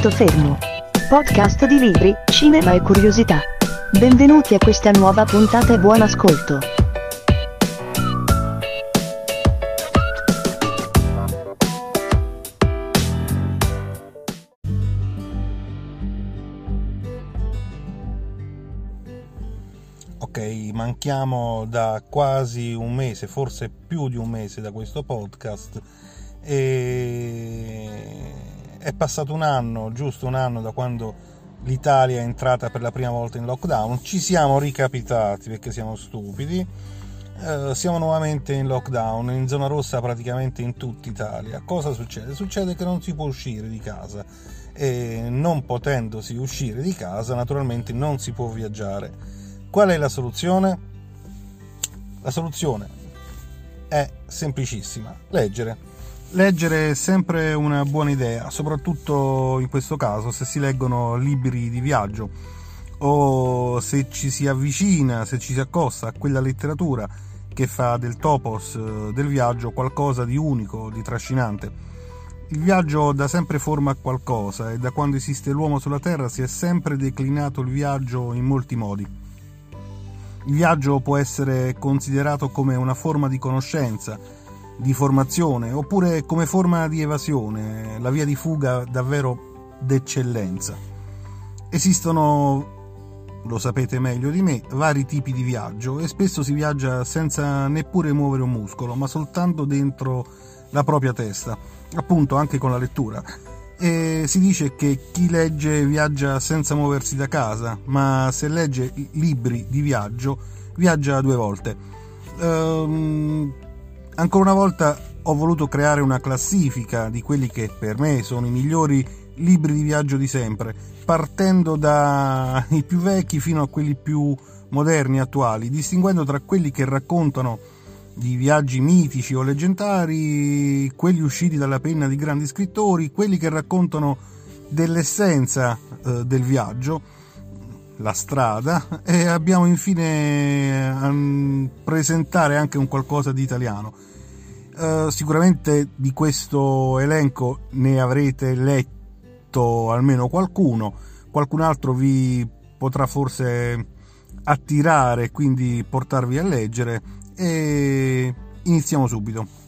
Punto fermo. Podcast di libri, cinema e curiosità. Benvenuti a questa nuova puntata e buon ascolto. Ok, manchiamo da quasi un mese, forse più di un mese da questo podcast e è passato un anno, giusto un anno da quando l'Italia è entrata per la prima volta in lockdown, ci siamo ricapitati perché siamo stupidi, eh, siamo nuovamente in lockdown, in zona rossa praticamente in tutta Italia. Cosa succede? Succede che non si può uscire di casa e non potendosi uscire di casa naturalmente non si può viaggiare Qual è la soluzione? La soluzione è semplicissima, leggere. Leggere è sempre una buona idea, soprattutto in questo caso se si leggono libri di viaggio o se ci si avvicina, se ci si accosta a quella letteratura che fa del topos eh, del viaggio qualcosa di unico, di trascinante. Il viaggio dà sempre forma a qualcosa e da quando esiste l'uomo sulla Terra si è sempre declinato il viaggio in molti modi. Il viaggio può essere considerato come una forma di conoscenza, di formazione, oppure come forma di evasione, la via di fuga davvero d'eccellenza. Esistono, lo sapete meglio di me, vari tipi di viaggio e spesso si viaggia senza neppure muovere un muscolo, ma soltanto dentro la propria testa, appunto anche con la lettura e si dice che chi legge viaggia senza muoversi da casa, ma se legge libri di viaggio viaggia due volte. Um, ancora una volta ho voluto creare una classifica di quelli che per me sono i migliori libri di viaggio di sempre, partendo dai più vecchi fino a quelli più moderni attuali, distinguendo tra quelli che raccontano di viaggi mitici o leggendari, quelli usciti dalla penna di grandi scrittori, quelli che raccontano dell'essenza eh, del viaggio, la strada, e abbiamo infine a presentare anche un qualcosa di italiano. Eh, sicuramente di questo elenco ne avrete letto almeno qualcuno, qualcun altro vi potrà forse attirare, quindi portarvi a leggere e iniziamo subito.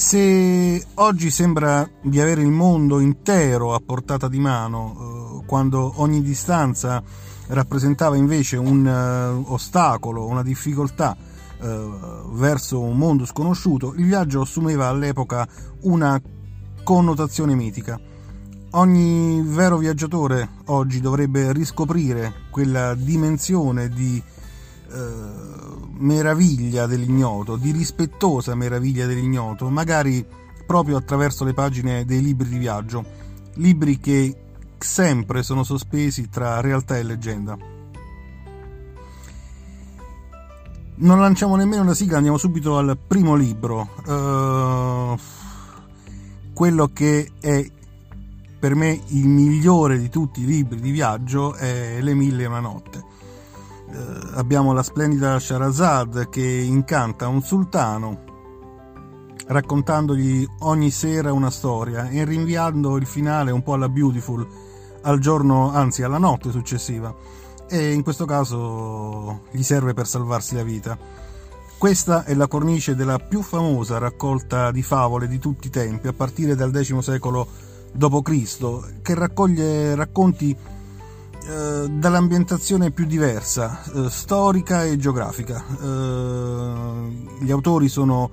Se oggi sembra di avere il mondo intero a portata di mano, eh, quando ogni distanza rappresentava invece un uh, ostacolo, una difficoltà uh, verso un mondo sconosciuto, il viaggio assumeva all'epoca una connotazione mitica. Ogni vero viaggiatore oggi dovrebbe riscoprire quella dimensione di meraviglia dell'ignoto, di rispettosa meraviglia dell'ignoto, magari proprio attraverso le pagine dei libri di viaggio, libri che sempre sono sospesi tra realtà e leggenda. Non lanciamo nemmeno la sigla, andiamo subito al primo libro, uh, quello che è per me il migliore di tutti i libri di viaggio è Le mille e una notte. eh, abbiamo la splendida Sharazad che incanta un sultano raccontandogli ogni sera una storia e rinviando il finale un po' alla Beautiful al giorno, anzi alla notte successiva e in questo caso gli serve per salvarsi la vita. Questa è la cornice della più famosa raccolta di favole di tutti i tempi, a partire dal X secolo d.C., che raccoglie racconti eh, dall'ambientazione più diversa, eh, storica e geografica. Eh, gli autori sono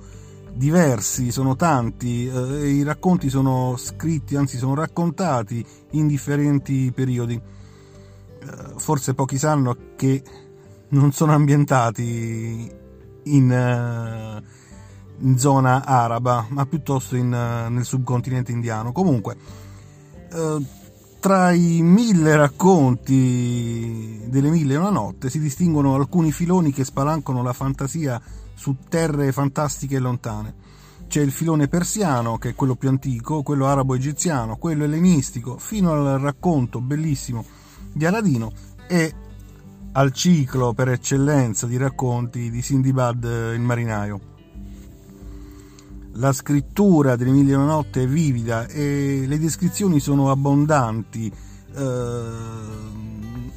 diversi, sono tanti, eh, e i racconti sono scritti, anzi sono raccontati in differenti periodi. Eh, forse pochi sanno che non sono ambientati in, in zona araba, ma piuttosto in, nel subcontinente indiano. Comunque, tra i mille racconti delle mille e una notte si distinguono alcuni filoni che spalancano la fantasia su terre fantastiche e lontane. C'è il filone persiano, che è quello più antico, quello arabo-egiziano, quello ellenistico, fino al racconto bellissimo di Aladino e al ciclo per eccellenza di racconti di Sindibad il marinaio. La scrittura dell'Emilia Notte è vivida e le descrizioni sono abbondanti eh,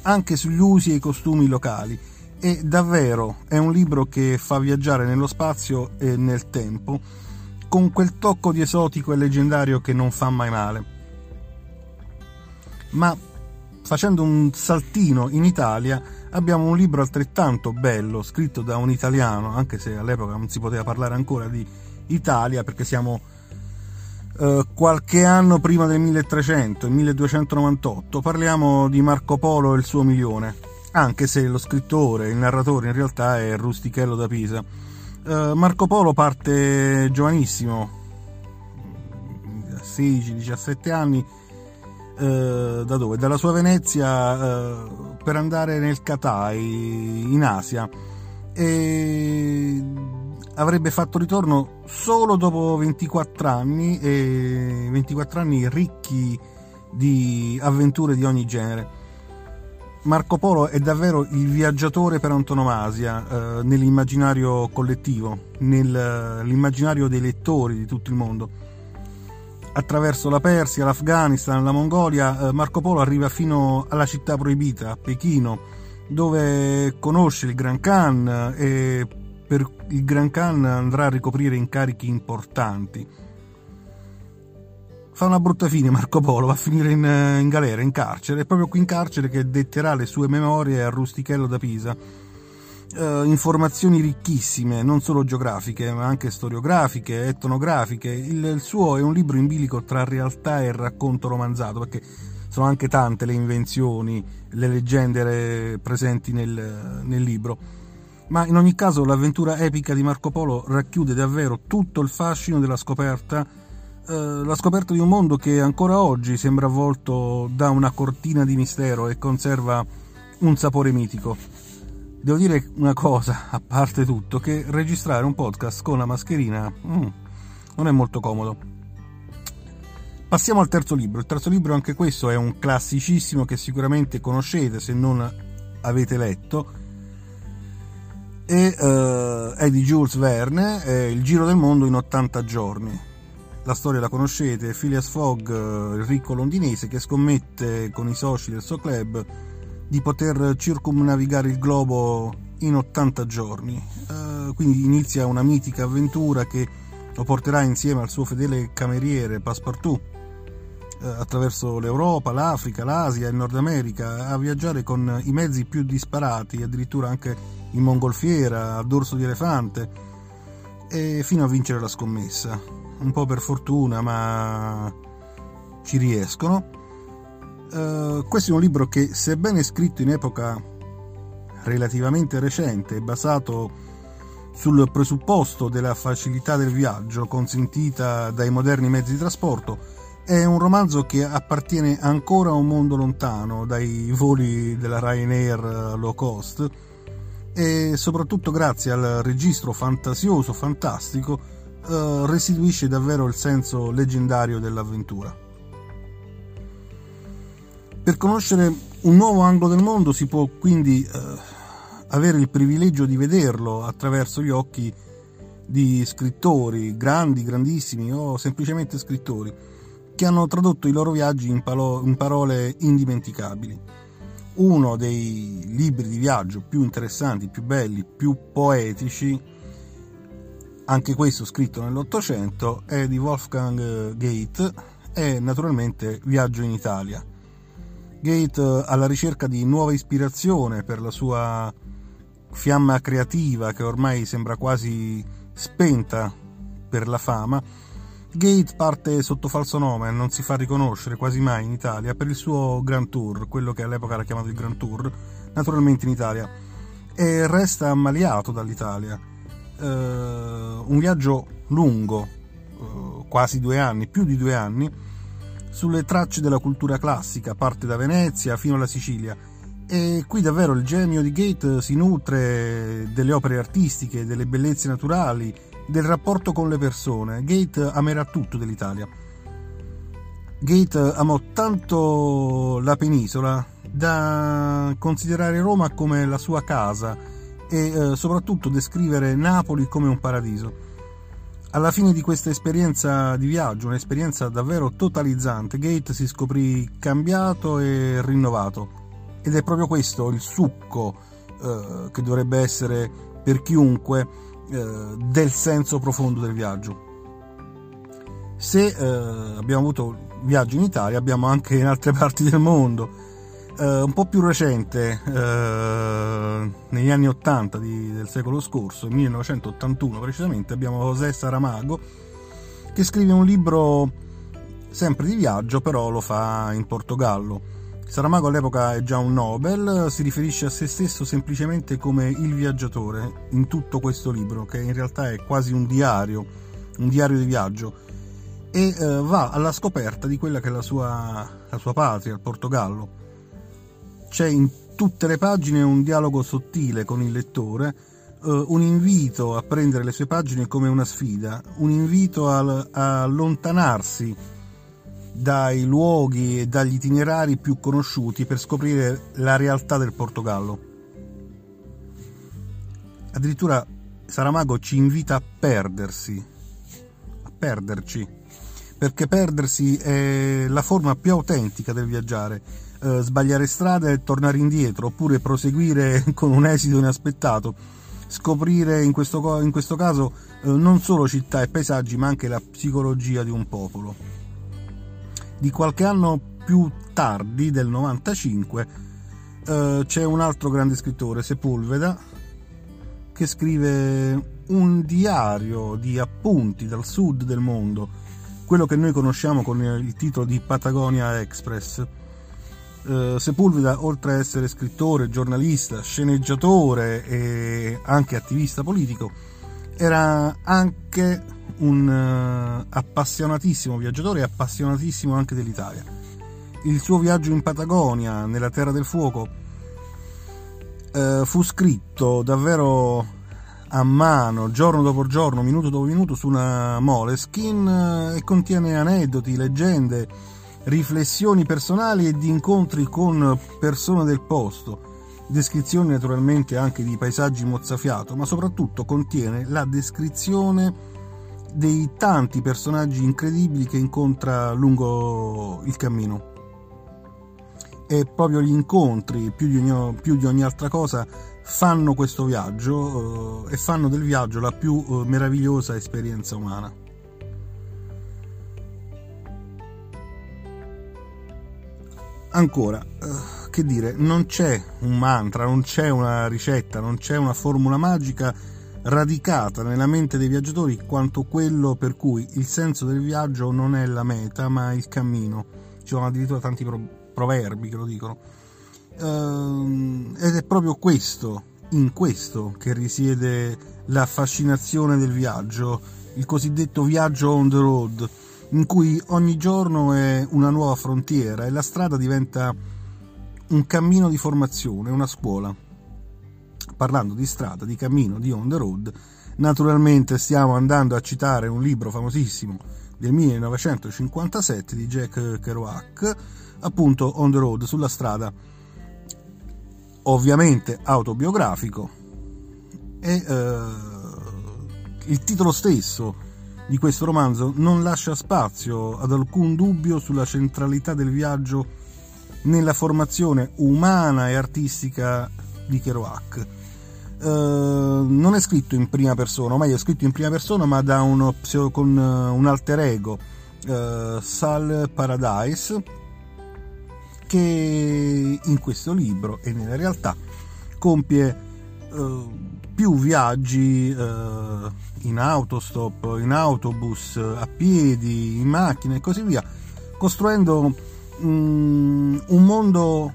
anche sugli usi e i costumi locali e davvero è un libro che fa viaggiare nello spazio e nel tempo con quel tocco di esotico e leggendario che non fa mai male. Ma facendo un saltino in Italia abbiamo un libro altrettanto bello scritto da un italiano, anche se all'epoca non si poteva parlare ancora di Italia perché siamo eh, qualche anno prima del 1300, il 1298, parliamo di Marco Polo e il suo milione, anche se lo scrittore, il narratore in realtà è Rustichello da Pisa. Eh, Marco Polo parte giovanissimo, 16-17 anni, eh, da dove? Dalla sua Venezia eh, per andare nel Katai, in Asia. E avrebbe fatto ritorno solo dopo 24 anni e 24 anni ricchi di avventure di ogni genere. Marco Polo è davvero il viaggiatore per antonomasia eh, nell'immaginario collettivo, nell'immaginario dei lettori di tutto il mondo. Attraverso la Persia, l'Afghanistan, la Mongolia, eh, Marco Polo arriva fino alla città proibita, a Pechino, dove conosce il Gran Khan e per il Gran Khan andrà a ricoprire incarichi importanti. Fa una brutta fine Marco Polo, va a finire in, in galera, in carcere, è proprio qui in carcere che detterà le sue memorie a Rustichello da Pisa. Uh, informazioni ricchissime, non solo geografiche, ma anche storiografiche, etnografiche. Il, il, suo è un libro in bilico tra realtà e racconto romanzato, perché sono anche tante le invenzioni, le leggende presenti nel, nel libro ma in ogni caso l'avventura epica di Marco Polo racchiude davvero tutto il fascino della scoperta, eh, la scoperta di un mondo che ancora oggi sembra avvolto da una cortina di mistero e conserva un sapore mitico. Devo dire una cosa, a parte tutto, che registrare un podcast con la mascherina mm, non è molto comodo. Passiamo al terzo libro. Il terzo libro, anche questo, è un classicissimo che sicuramente conoscete se non avete letto e uh, è di Jules Verne, è Il giro del mondo in 80 giorni. La storia la conoscete, Phileas Fogg, eh, il ricco londinese che scommette con i soci del suo club di poter circumnavigare il globo in 80 giorni. Uh, quindi inizia una mitica avventura che lo porterà insieme al suo fedele cameriere Passepartout attraverso l'Europa, l'Africa, l'Asia e il Nord America a viaggiare con i mezzi più disparati, addirittura anche in mongolfiera, a dorso di elefante, e fino a vincere la scommessa. Un po' per fortuna, ma ci riescono. Uh, questo è un libro che, sebbene scritto in epoca relativamente recente, è basato sul presupposto della facilità del viaggio consentita dai moderni mezzi di trasporto, è un romanzo che appartiene ancora a un mondo lontano dai voli della Ryanair low cost e soprattutto grazie al registro fantasioso, fantastico, eh, restituisce davvero il senso leggendario dell'avventura. Per conoscere un nuovo angolo del mondo si può quindi eh, avere il privilegio di vederlo attraverso gli occhi di scrittori, grandi, grandissimi o semplicemente scrittori, che hanno tradotto i loro viaggi in, palo- in parole indimenticabili uno dei libri di viaggio più interessanti, più belli, più poetici, anche questo scritto nell'Ottocento, è di Wolfgang Goethe e naturalmente Viaggio in Italia. Goethe alla ricerca di nuova ispirazione per la sua fiamma creativa che ormai sembra quasi spenta per la fama, Gate parte sotto falso nome, non si fa riconoscere quasi mai in Italia per il suo Grand Tour, quello che all'epoca era chiamato il Grand Tour, naturalmente in Italia, e resta ammaliato dall'Italia. Uh, un viaggio lungo, uh, quasi due anni, più di due anni, sulle tracce della cultura classica, parte da Venezia fino alla Sicilia. E qui davvero il genio di Gate si nutre delle opere artistiche, delle bellezze naturali, del rapporto con le persone. Gate amerà tutto dell'Italia. Gate amò tanto la penisola da considerare Roma come la sua casa e eh, soprattutto descrivere Napoli come un paradiso. alla fine di questa esperienza di viaggio, un'esperienza davvero totalizzante, Gate si scoprì cambiato e rinnovato. Ed è proprio questo il succo eh, che dovrebbe essere per chiunque eh, del senso profondo del viaggio. Se eh, abbiamo avuto viaggi in Italia, abbiamo anche in altre parti del mondo. Uh, un po' più recente, uh, negli anni 80 di, del secolo scorso, 1981 precisamente, abbiamo José Saramago che scrive un libro sempre di viaggio, però lo fa in Portogallo. Saramago all'epoca è già un Nobel, si riferisce a se stesso semplicemente come il viaggiatore in tutto questo libro, che in realtà è quasi un diario, un diario di viaggio, e uh, va alla scoperta di quella che è la sua, la sua patria, il Portogallo. C'è in tutte le pagine un dialogo sottile con il lettore, eh, un invito a prendere le sue pagine come una sfida, un invito a, a allontanarsi dai luoghi e dagli itinerari più conosciuti per scoprire la realtà del Portogallo. Addirittura Saramago ci invita a perdersi, a perderci, perché perdersi è la forma più autentica del viaggiare eh, sbagliare strada e tornare indietro, oppure proseguire con un esito inaspettato, scoprire in questo, in questo caso eh, non solo città e paesaggi, ma anche la psicologia di un popolo. Di qualche anno più tardi, del 95, eh, c'è un altro grande scrittore, Sepulveda, che scrive un diario di appunti dal sud del mondo, quello che noi conosciamo con il titolo di Patagonia Express. Eh, Sepulveda, oltre ad essere scrittore, giornalista, sceneggiatore e anche attivista politico, era anche un uh, appassionatissimo viaggiatore e appassionatissimo anche dell'Italia. Il suo viaggio in Patagonia, nella Terra del Fuoco, uh, fu scritto davvero a mano, giorno dopo giorno, minuto dopo minuto, su una moleskin uh, e contiene aneddoti, leggende, riflessioni personali e di incontri con persone del posto, descrizioni naturalmente anche di paesaggi mozzafiato, ma soprattutto contiene la descrizione dei tanti personaggi incredibili che incontra lungo il cammino. E proprio gli incontri, più di ogni, più di ogni altra cosa, fanno questo viaggio eh, e fanno del viaggio la più eh, meravigliosa esperienza umana. Ancora, eh, che dire, non c'è un mantra, non c'è una ricetta, non c'è una formula magica radicata nella mente dei viaggiatori quanto quello per cui il senso del viaggio non è la meta ma il cammino. Ci sono addirittura tanti proverbi che lo dicono. Ehm, ed è proprio questo, in questo, che risiede la fascinazione del viaggio, il cosiddetto viaggio on the road in cui ogni giorno è una nuova frontiera e la strada diventa un cammino di formazione, una scuola. Parlando di strada, di cammino, di on the road, naturalmente stiamo andando a citare un libro famosissimo del 1957 di Jack Kerouac, appunto On the Road, sulla strada, ovviamente autobiografico, e eh, il titolo stesso di questo romanzo non lascia spazio ad alcun dubbio sulla centralità del viaggio nella formazione umana e artistica di Kerouac. Uh, non è scritto in prima persona, o meglio è scritto in prima persona ma da uno, con uh, un alter ego, uh, Sal Paradise, che in questo libro e nella realtà compie più viaggi in autostop, in autobus, a piedi, in macchina e così via, costruendo um, un mondo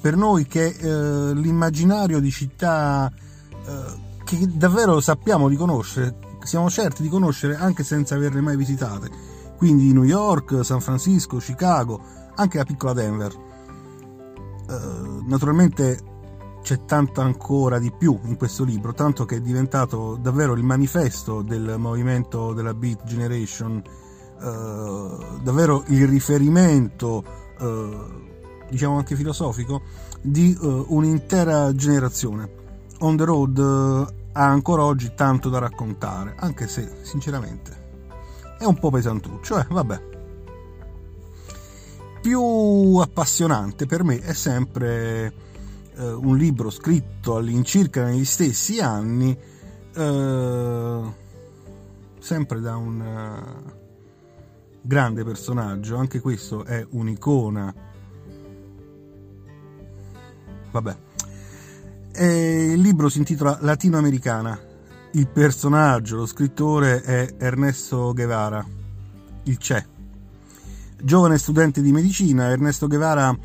per noi che eh, l'immaginario di città eh, che davvero sappiamo di conoscere, siamo certi di conoscere anche senza averle mai visitate. Quindi New York, San Francisco, Chicago, anche la piccola Denver. Uh, naturalmente c'è tanto ancora di più in questo libro, tanto che è diventato davvero il manifesto del movimento della Beat Generation, eh, davvero il riferimento, eh, diciamo anche filosofico, di eh, un'intera generazione. On the Road ha ancora oggi tanto da raccontare, anche se sinceramente è un po' pesantuccio, eh, vabbè. Più appassionante per me è sempre eh, un libro scritto all'incirca negli stessi anni, sempre da un uh, grande personaggio, anche questo è un'icona. Vabbè. E il libro si intitola Latinoamericana. Il personaggio, lo scrittore è Ernesto Guevara, il CE. Giovane studente di medicina, Ernesto Guevara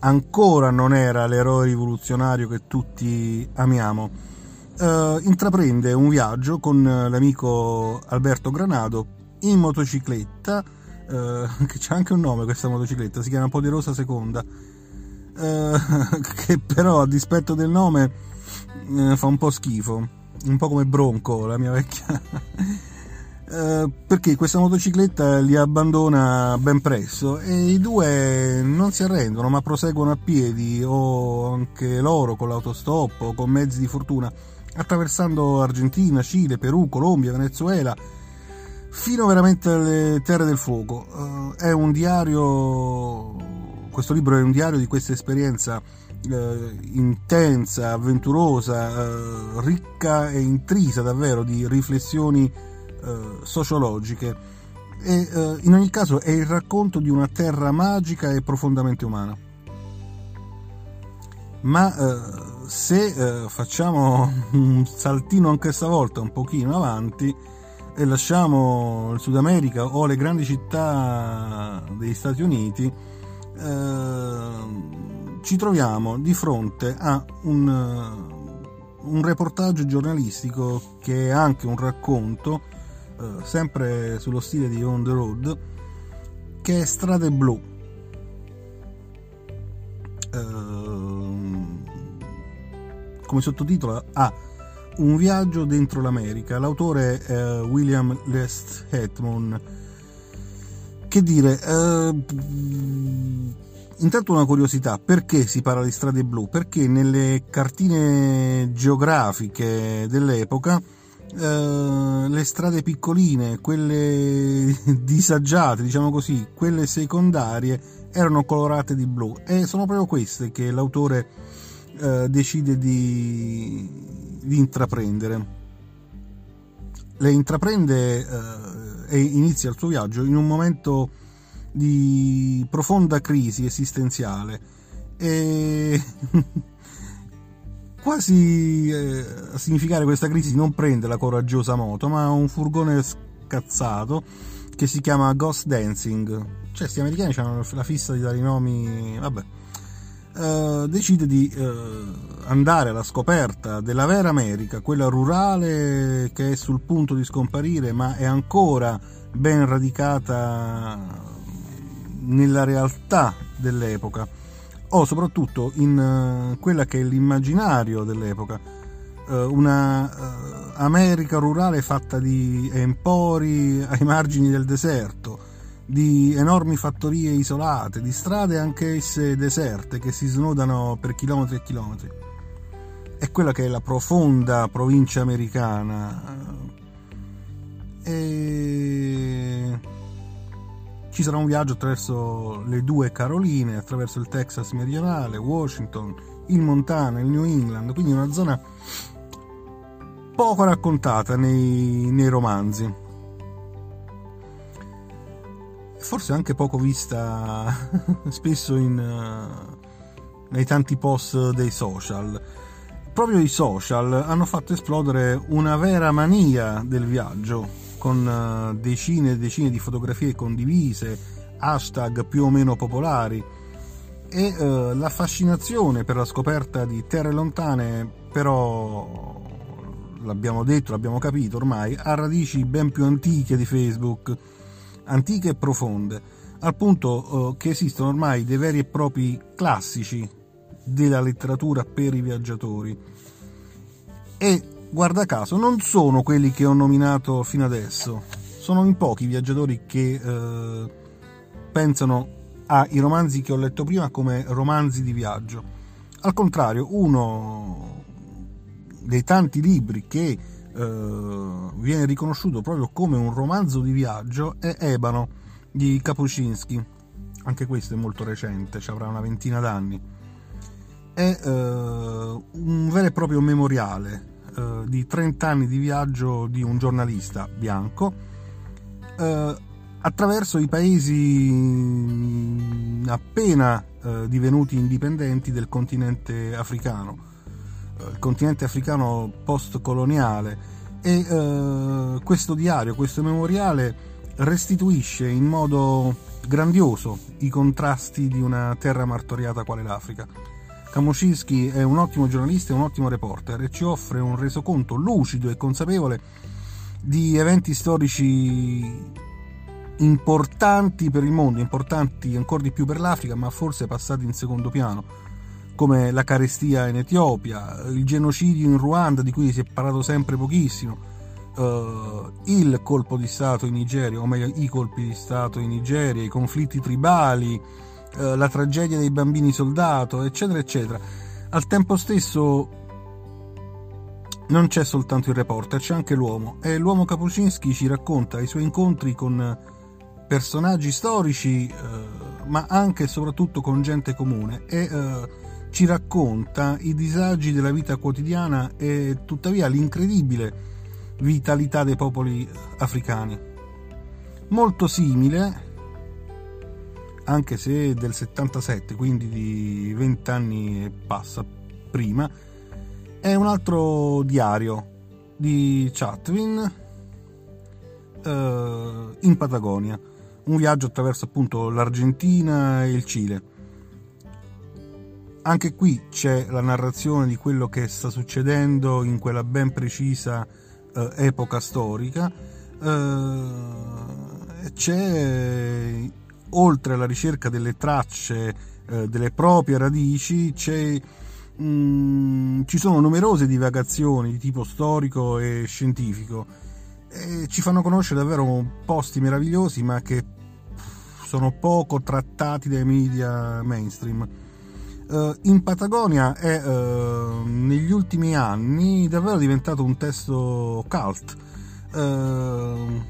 ancora non era l'eroe rivoluzionario che tutti amiamo. Uh, intraprende un viaggio con l'amico Alberto Granado in motocicletta, uh, che c'è anche un nome questa motocicletta, si chiama Poderosa Seconda, uh, che però a dispetto del nome fa un po' schifo, un po' come Bronco, la mia vecchia eh, perché questa motocicletta li abbandona ben presto e i due non si arrendono ma proseguono a piedi o anche loro con l'autostop o con mezzi di fortuna attraversando Argentina, Cile, Perù, Colombia, Venezuela fino veramente alle terre del fuoco. Uh, è un diario, questo libro è un diario di questa esperienza uh, intensa, avventurosa, uh, ricca e intrisa davvero di riflessioni eh, sociologiche e eh, in ogni caso è il racconto di una terra magica e profondamente umana. Ma eh, se eh, facciamo un saltino anche stavolta un pochino avanti e lasciamo il Sud America o le grandi città degli Stati Uniti, eh, ci troviamo di fronte a un, un reportaggio giornalistico che è anche un racconto eh, sempre sullo stile di On the Road, che è Strade Blu. Uh, come sottotitolo ha Un viaggio dentro l'America. L'autore è William Lest Hetman. Che dire, uh, intanto una curiosità, perché si parla di strade blu? Perché nelle cartine geografiche dell'epoca eh, le strade piccoline, quelle disagiate, diciamo così, quelle secondarie erano colorate di blu e sono proprio queste che l'autore uh, decide di, di, intraprendere. Le intraprende uh, e inizia il suo viaggio in un momento di profonda crisi esistenziale e quasi eh, a significare questa crisi non prende la coraggiosa moto, ma un furgone scazzato che si chiama Ghost Dancing. Cioè, questi americani hanno la fissa di dare i nomi. Vabbè. Uh, decide di uh, andare alla scoperta della vera America, quella rurale che è sul punto di scomparire, ma è ancora ben radicata nella realtà dell'epoca. O soprattutto in uh, quella che è l'immaginario dell'epoca, uh, una uh, America rurale fatta di empori ai margini del deserto, di enormi fattorie isolate, di strade anch'esse deserte che si snodano per chilometri e chilometri. È quella che è la profonda provincia americana. E ci sarà un viaggio attraverso le due Caroline, attraverso il Texas meridionale, Washington, il Montana, il New England, quindi una zona poco raccontata nei, nei romanzi. Forse anche poco vista spesso in, uh, nei tanti post dei social. Proprio i social hanno fatto esplodere una vera mania del viaggio, con eh, decine e decine di fotografie condivise, hashtag più o meno popolari e eh, la fascinazione per la scoperta di terre lontane però l'abbiamo detto, l'abbiamo capito ormai, ha radici ben più antiche di Facebook, antiche e profonde, al punto eh, che esistono ormai dei veri e propri classici della letteratura per i viaggiatori. E guarda caso, non sono quelli che ho nominato fino adesso. Sono in pochi i viaggiatori che eh, pensano ai romanzi che ho letto prima come romanzi di viaggio. Al contrario, uno dei tanti libri che eh, viene riconosciuto proprio come un romanzo di viaggio è Ebano di Kapuscinski. Anche questo è molto recente, ci avrà una ventina d'anni. È eh, un vero e proprio memoriale eh, di 30 anni di viaggio di un giornalista bianco eh, attraverso i paesi mm, appena eh, divenuti indipendenti del continente africano, il continente africano post-coloniale e eh, questo diario, questo memoriale restituisce in modo grandioso i contrasti di una terra martoriata quale l'Africa. Kamosinski è un ottimo giornalista e un ottimo reporter e ci offre un resoconto lucido e consapevole di eventi storici importanti per il mondo, importanti ancora di più per l'Africa, ma forse passati in secondo piano, come la carestia in Etiopia, il genocidio in Ruanda di cui si è parlato sempre pochissimo, uh, il colpo di Stato in Nigeria, o meglio i colpi di Stato in Nigeria, i conflitti tribali, uh, la tragedia dei bambini soldato, eccetera, eccetera. Al tempo stesso non c'è soltanto il reporter, c'è anche l'uomo e l'uomo Kapuscinski ci racconta i suoi incontri con personaggi storici, eh, ma anche e soprattutto con gente comune e ci racconta i disagi della vita quotidiana e tuttavia l'incredibile vitalità dei popoli africani. Molto simile, anche se del 77, quindi di 20 anni e passa prima, è un altro diario di Chatwin eh, in Patagonia un viaggio attraverso appunto l'Argentina e il Cile. Anche qui c'è la narrazione di quello che sta succedendo in quella ben precisa eh, epoca storica. Eh, c'è oltre alla ricerca delle tracce eh, delle proprie radici, mh, mm, ci sono numerose divagazioni di tipo storico e scientifico e ci fanno conoscere davvero posti meravigliosi ma che sono poco trattati dai media mainstream. Uh, in Patagonia è uh, negli ultimi anni davvero diventato un testo cult uh,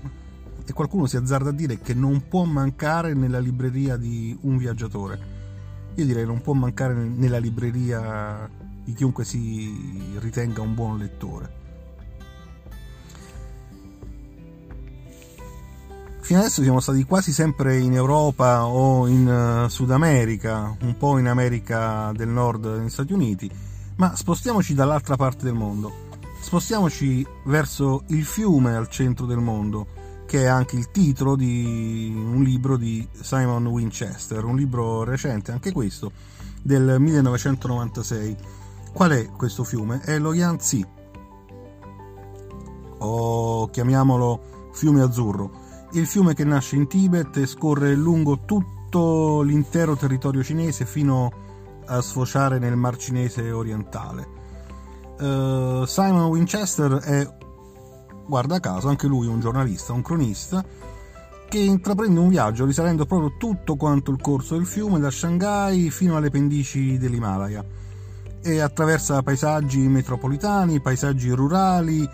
e qualcuno si azzarda a dire che non può mancare nella libreria di un viaggiatore. Io direi non può mancare nella libreria di chiunque si ritenga un buon lettore. Fino adesso siamo stati quasi sempre in Europa o in uh, Sud America, un po' in America del Nord, negli Stati Uniti, ma spostiamoci dall'altra parte del mondo. Spostiamoci verso il fiume al centro del mondo, che è anche il titolo di un libro di Simon Winchester, un libro recente, anche questo, del 1996. Qual è questo fiume? È lo Yangtze, o chiamiamolo fiume azzurro il fiume che nasce in Tibet e scorre lungo tutto l'intero territorio cinese fino a sfociare nel Mar Cinese orientale. Uh, Simon Winchester è, guarda caso, anche lui un giornalista, un cronista, che intraprende un viaggio risalendo proprio tutto quanto il corso del fiume da Shanghai fino alle pendici dell'Himalaya e attraversa paesaggi metropolitani, paesaggi rurali,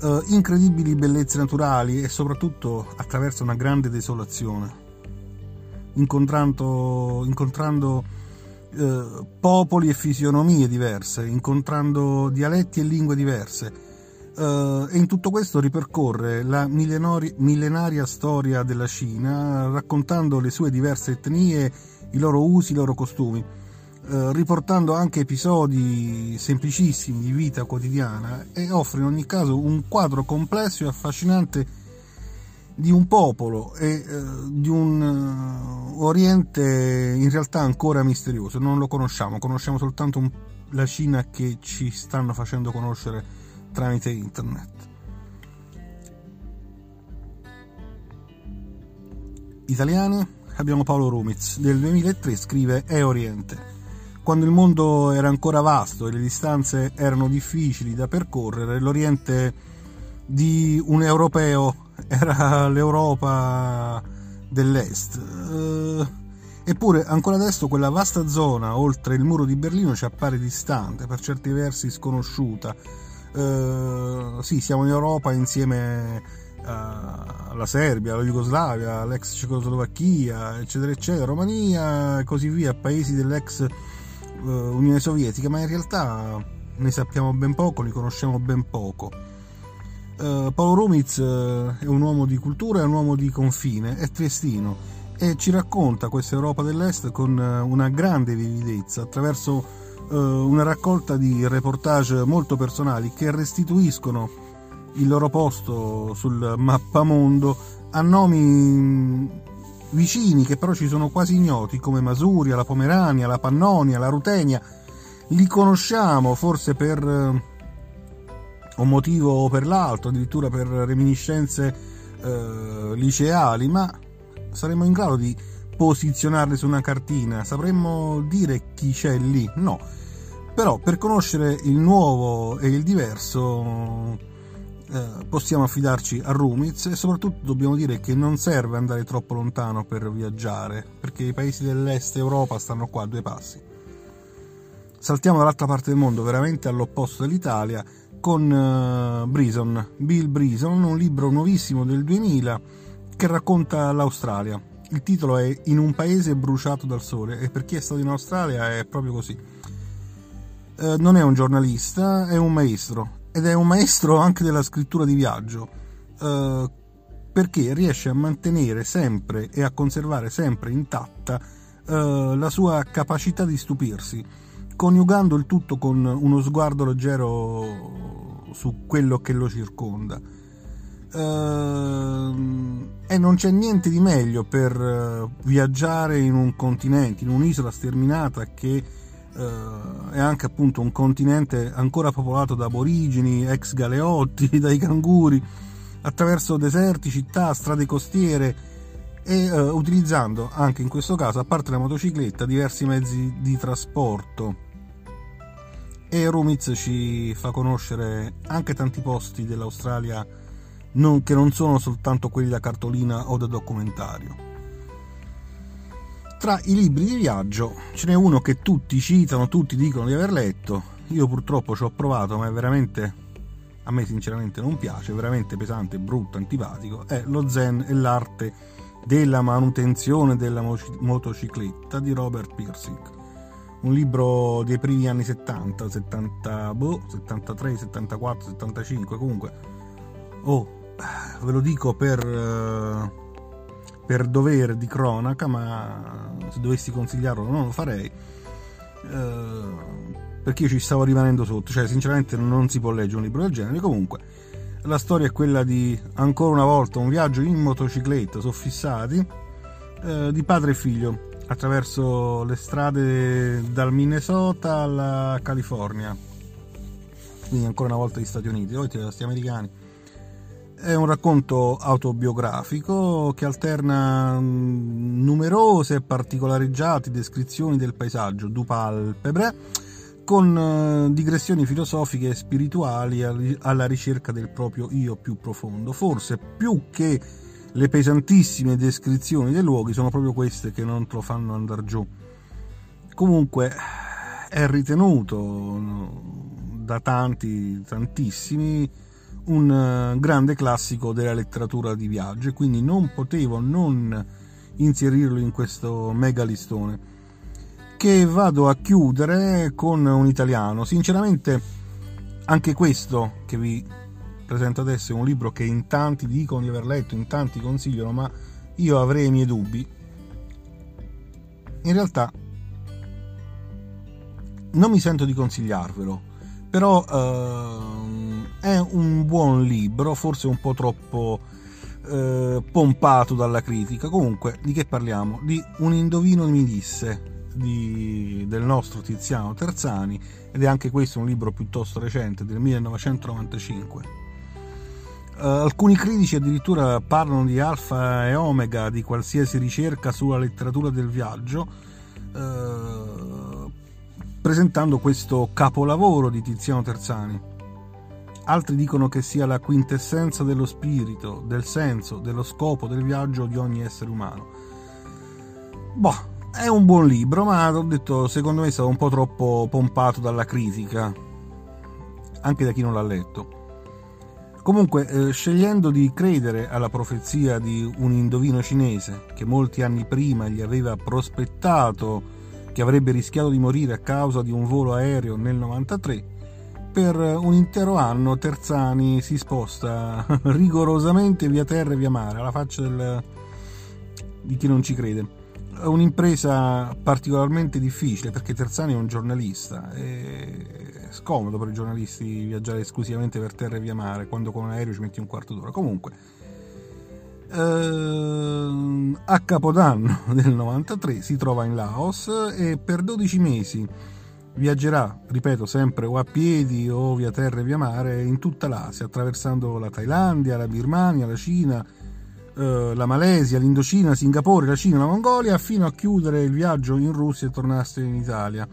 uh, incredibili bellezze naturali e soprattutto attraverso una grande desolazione, incontrando, incontrando uh, popoli e fisionomie diverse, incontrando dialetti e lingue diverse. Uh, e in tutto questo ripercorre la millenari- millenaria storia della Cina, raccontando le sue diverse etnie, i loro usi, i loro costumi eh, riportando anche episodi semplicissimi di vita quotidiana e offre in ogni caso un quadro complesso e affascinante di un popolo e eh, di un uh, Oriente in realtà ancora misterioso, non lo conosciamo, conosciamo soltanto un, la Cina che ci stanno facendo conoscere tramite internet. Italiani? Abbiamo Paolo Rumiz, del 2003 scrive È Oriente quando il mondo era ancora vasto e le distanze erano difficili da percorrere, l'Oriente di un europeo era l'Europa dell'Est. Eh, eppure ancora adesso quella vasta zona oltre il muro di Berlino ci appare distante, per certi versi sconosciuta, eh, sì, siamo in Europa insieme alla Serbia, alla Jugoslavia, all'ex Cecoslovacchia, eccetera, eccetera, Romania e così via, paesi dell'ex uh, Unione Sovietica, ma in realtà ne sappiamo ben poco, li conosciamo ben poco. Uh, Paolo Rumiz uh, è un uomo di cultura, è un uomo di confine, è triestino e ci racconta questa Europa dell'Est con una grande vividezza attraverso una raccolta di reportage molto personali che restituiscono il loro posto sul mappamondo a nomi vicini che però ci sono quasi ignoti come Masuria, la Pomerania, la Pannonia, la Rutenia. Li conosciamo forse per eh, un motivo o per l'altro, addirittura per reminiscenze eh, liceali, ma saremmo in grado di posizionarli su una cartina? Sapremmo dire chi c'è lì? No. Però per conoscere il nuovo e il diverso eh, possiamo affidarci a Rumiz e soprattutto dobbiamo dire che non serve andare troppo lontano per viaggiare, perché i paesi dell'est Europa stanno qua a due passi. Saltiamo dall'altra parte del mondo, veramente all'opposto dell'Italia, con uh, Brison, Bill Brison, un libro nuovissimo del 2000 che racconta l'Australia. Il titolo è In un paese bruciato dal sole e per chi è stato in Australia è proprio così. Uh, non è un giornalista, è un maestro ed è un maestro anche della scrittura di viaggio eh, perché riesce a mantenere sempre e a conservare sempre intatta eh, la sua capacità di stupirsi, coniugando il tutto con uno sguardo leggero su quello che lo circonda. Uh, e non c'è niente di meglio per uh, viaggiare in un continente, in un'isola sterminata che eh, è anche appunto un continente ancora popolato da aborigeni, ex galeotti, dai canguri, attraverso deserti, città, strade costiere e uh, utilizzando anche in questo caso, a parte la motocicletta, diversi mezzi di trasporto. E Rumiz ci fa conoscere anche tanti posti dell'Australia non, che non sono soltanto quelli da cartolina o da documentario. Tra i libri di viaggio ce n'è uno che tutti citano, tutti dicono di aver letto. Io purtroppo ci ho provato, ma è veramente a me sinceramente non piace, è veramente pesante, brutto, antipatico. È Lo Zen e l'arte della manutenzione della motocicletta di Robert Piersick. Un libro dei primi anni 70, 70, boh, 73, 74, 75, comunque. Oh, ve lo dico per uh, per dovere di cronaca, ma se dovessi consigliarlo non lo farei. Eh, perché io ci stavo rimanendo sotto, cioè sinceramente non si può leggere un libro del genere. Comunque, la storia è quella di ancora una volta un viaggio in motocicletta soffissati eh, di padre e figlio attraverso le strade dal Minnesota alla California. Quindi ancora una volta gli Stati Uniti, poi sti americani è un racconto autobiografico che alterna mm, numerose e particolareggiate descrizioni del paesaggio du palpebre con eh, digressioni filosofiche e spirituali alla ricerca del proprio io più profondo. Forse più che le pesantissime descrizioni dei luoghi sono proprio queste che non te lo fanno andare giù. Comunque è ritenuto da tanti, tantissimi, un eh, grande classico della letteratura di viaggio e quindi non potevo non inserirlo in questo mega listone che vado a chiudere con un italiano. Sinceramente anche questo che vi presento adesso è un libro che in tanti dicono di aver letto in tanti consigliano ma io avrei i miei dubbi. In realtà non mi sento di consigliarvelo però eh, è un buon libro, forse un po' troppo eh, pompato dalla critica. Comunque, di che parliamo? Di Un indovino mi disse di, del nostro Tiziano Terzani ed è anche questo un libro piuttosto recente del 1995. Uh, eh, alcuni critici addirittura parlano di alfa e omega di qualsiasi ricerca sulla letteratura del viaggio, uh, presentando questo capolavoro di Tiziano Terzani altri dicono che sia la quintessenza dello spirito, del senso, dello scopo del viaggio di ogni essere umano. Boh, è un buon libro, ma ho detto, secondo me è stato un po' troppo pompato dalla critica. anche da chi non l'ha letto. Comunque, eh, scegliendo di credere alla profezia di un indovino cinese che molti anni prima gli aveva prospettato che avrebbe rischiato di morire a causa di un volo aereo nel 93, per un intero anno Terzani si sposta rigorosamente via terra e via mare, alla faccia del, di chi non ci crede. È un'impresa particolarmente difficile perché Terzani è un giornalista, è scomodo per i giornalisti viaggiare esclusivamente per terra e via mare, quando con un aereo ci metti un quarto d'ora. Comunque, eh, a Capodanno del 93 si trova in Laos e per 12 mesi viaggerà, ripeto sempre, o a piedi o via terra e via mare in tutta l'Asia, attraversando la Thailandia, la Birmania, la Cina, eh, la Malesia, l'Indocina, Singapore, la Cina, la Mongolia, fino a chiudere il viaggio in Russia e tornarsene in Italia.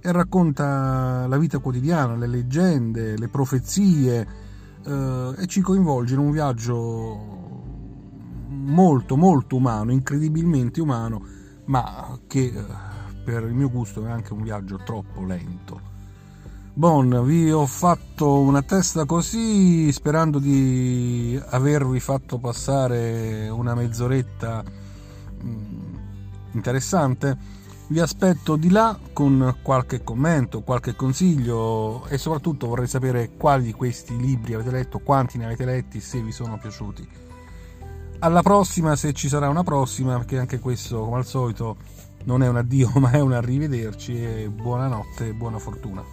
E racconta la vita quotidiana, le leggende, le profezie eh, e ci coinvolge in un viaggio molto molto umano, incredibilmente umano, ma che eh, per il mio gusto è anche un viaggio troppo lento. Bon, vi ho fatto una testa così sperando di avervi fatto passare una mezz'oretta mm, interessante. Vi aspetto di là con qualche commento, qualche consiglio e soprattutto vorrei sapere quali di questi libri avete letto, quanti ne avete letti, se vi sono piaciuti alla prossima se ci sarà una prossima perché anche questo come al solito non è un addio ma è un arrivederci e buonanotte e buona fortuna.